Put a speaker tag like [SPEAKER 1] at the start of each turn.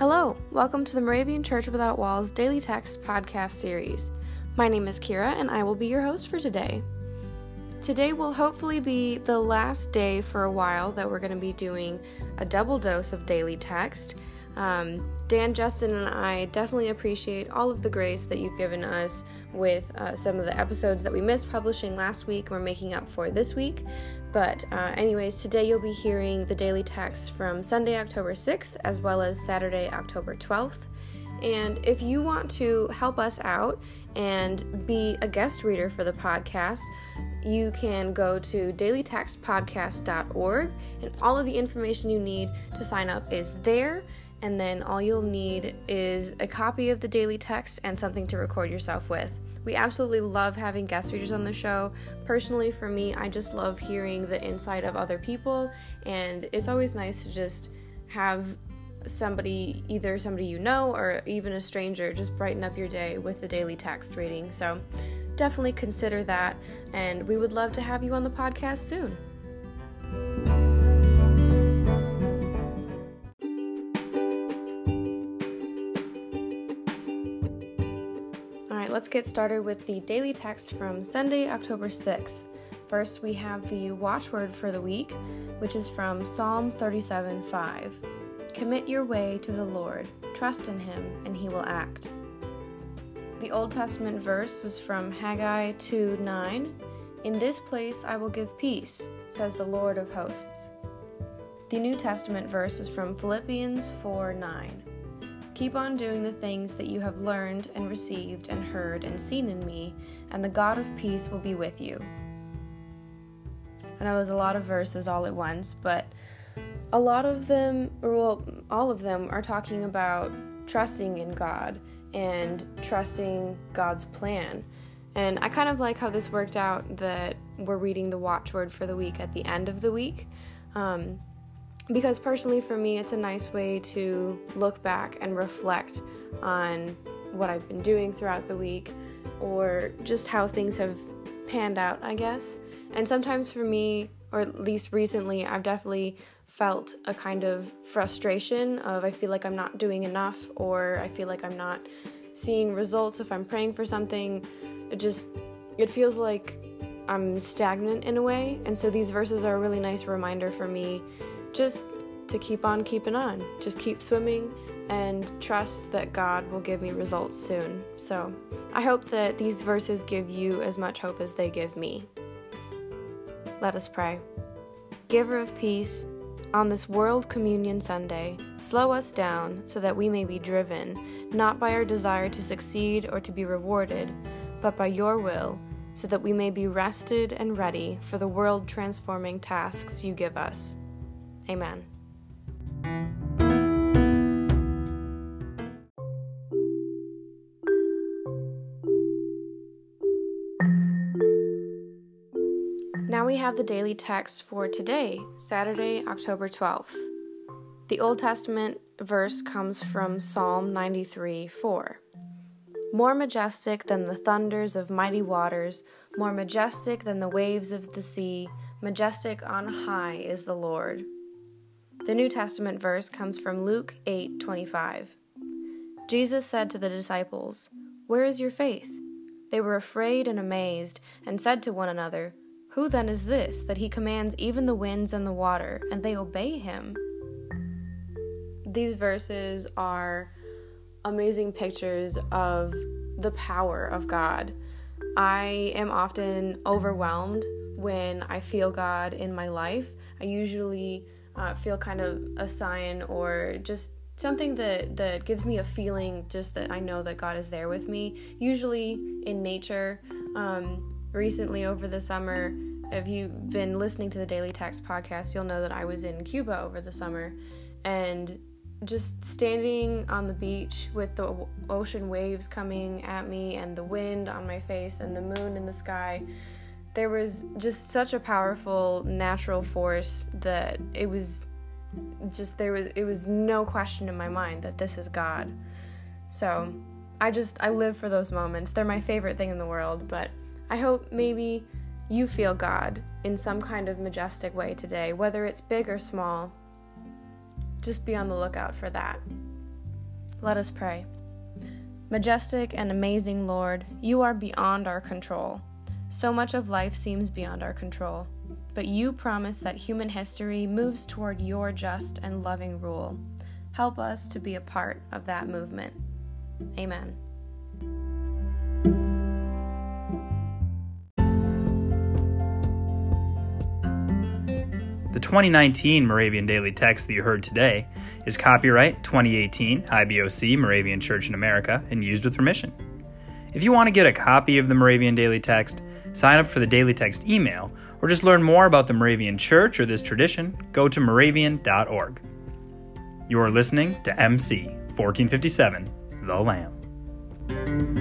[SPEAKER 1] Hello, welcome to the Moravian Church Without Walls Daily Text podcast series. My name is Kira, and I will be your host for today. Today will hopefully be the last day for a while that we're going to be doing a double dose of daily text. Um, Dan, Justin, and I definitely appreciate all of the grace that you've given us with uh, some of the episodes that we missed publishing last week. We're making up for this week. But, uh, anyways, today you'll be hearing the daily text from Sunday, October 6th, as well as Saturday, October 12th. And if you want to help us out and be a guest reader for the podcast, you can go to dailytextpodcast.org, and all of the information you need to sign up is there. And then all you'll need is a copy of the daily text and something to record yourself with. We absolutely love having guest readers on the show. Personally, for me, I just love hearing the insight of other people, and it's always nice to just have somebody, either somebody you know or even a stranger, just brighten up your day with the daily text reading. So definitely consider that, and we would love to have you on the podcast soon. Let's get started with the daily text from Sunday, October 6th. First, we have the watchword for the week, which is from Psalm 37 5. Commit your way to the Lord, trust in him, and he will act. The Old Testament verse was from Haggai 2 9. In this place I will give peace, says the Lord of hosts. The New Testament verse is from Philippians 4 9. Keep on doing the things that you have learned and received and heard and seen in me, and the God of peace will be with you. I know there's a lot of verses all at once, but a lot of them, or well, all of them, are talking about trusting in God and trusting God's plan. And I kind of like how this worked out that we're reading the watchword for the week at the end of the week. Um, because personally, for me, it's a nice way to look back and reflect on what I've been doing throughout the week or just how things have panned out, I guess. And sometimes for me, or at least recently, I've definitely felt a kind of frustration of I feel like I'm not doing enough or I feel like I'm not seeing results if I'm praying for something. It just it feels like I'm stagnant in a way. And so these verses are a really nice reminder for me just to keep on keeping on. Just keep swimming and trust that God will give me results soon. So I hope that these verses give you as much hope as they give me. Let us pray. Giver of peace, on this World Communion Sunday, slow us down so that we may be driven, not by our desire to succeed or to be rewarded, but by your will, so that we may be rested and ready for the world transforming tasks you give us. Amen. Now we have the daily text for today, Saturday, October 12th. The Old Testament verse comes from Psalm 93 4. More majestic than the thunders of mighty waters, more majestic than the waves of the sea, majestic on high is the Lord. The New Testament verse comes from Luke 8:25. Jesus said to the disciples, "Where is your faith?" They were afraid and amazed and said to one another, "Who then is this that he commands even the winds and the water, and they obey him?" These verses are amazing pictures of the power of God. I am often overwhelmed when I feel God in my life. I usually uh, feel kind of a sign or just something that that gives me a feeling just that I know that God is there with me. Usually in nature. Um, recently over the summer, if you've been listening to the Daily Text podcast, you'll know that I was in Cuba over the summer, and just standing on the beach with the ocean waves coming at me and the wind on my face and the moon in the sky there was just such a powerful natural force that it was just there was it was no question in my mind that this is God. So, I just I live for those moments. They're my favorite thing in the world, but I hope maybe you feel God in some kind of majestic way today, whether it's big or small. Just be on the lookout for that. Let us pray. Majestic and amazing Lord, you are beyond our control. So much of life seems beyond our control, but you promise that human history moves toward your just and loving rule. Help us to be a part of that movement. Amen.
[SPEAKER 2] The 2019 Moravian Daily Text that you heard today is copyright 2018 IBOC Moravian Church in America and used with permission. If you want to get a copy of the Moravian Daily Text, sign up for the Daily Text email, or just learn more about the Moravian Church or this tradition, go to moravian.org. You are listening to MC 1457, The Lamb.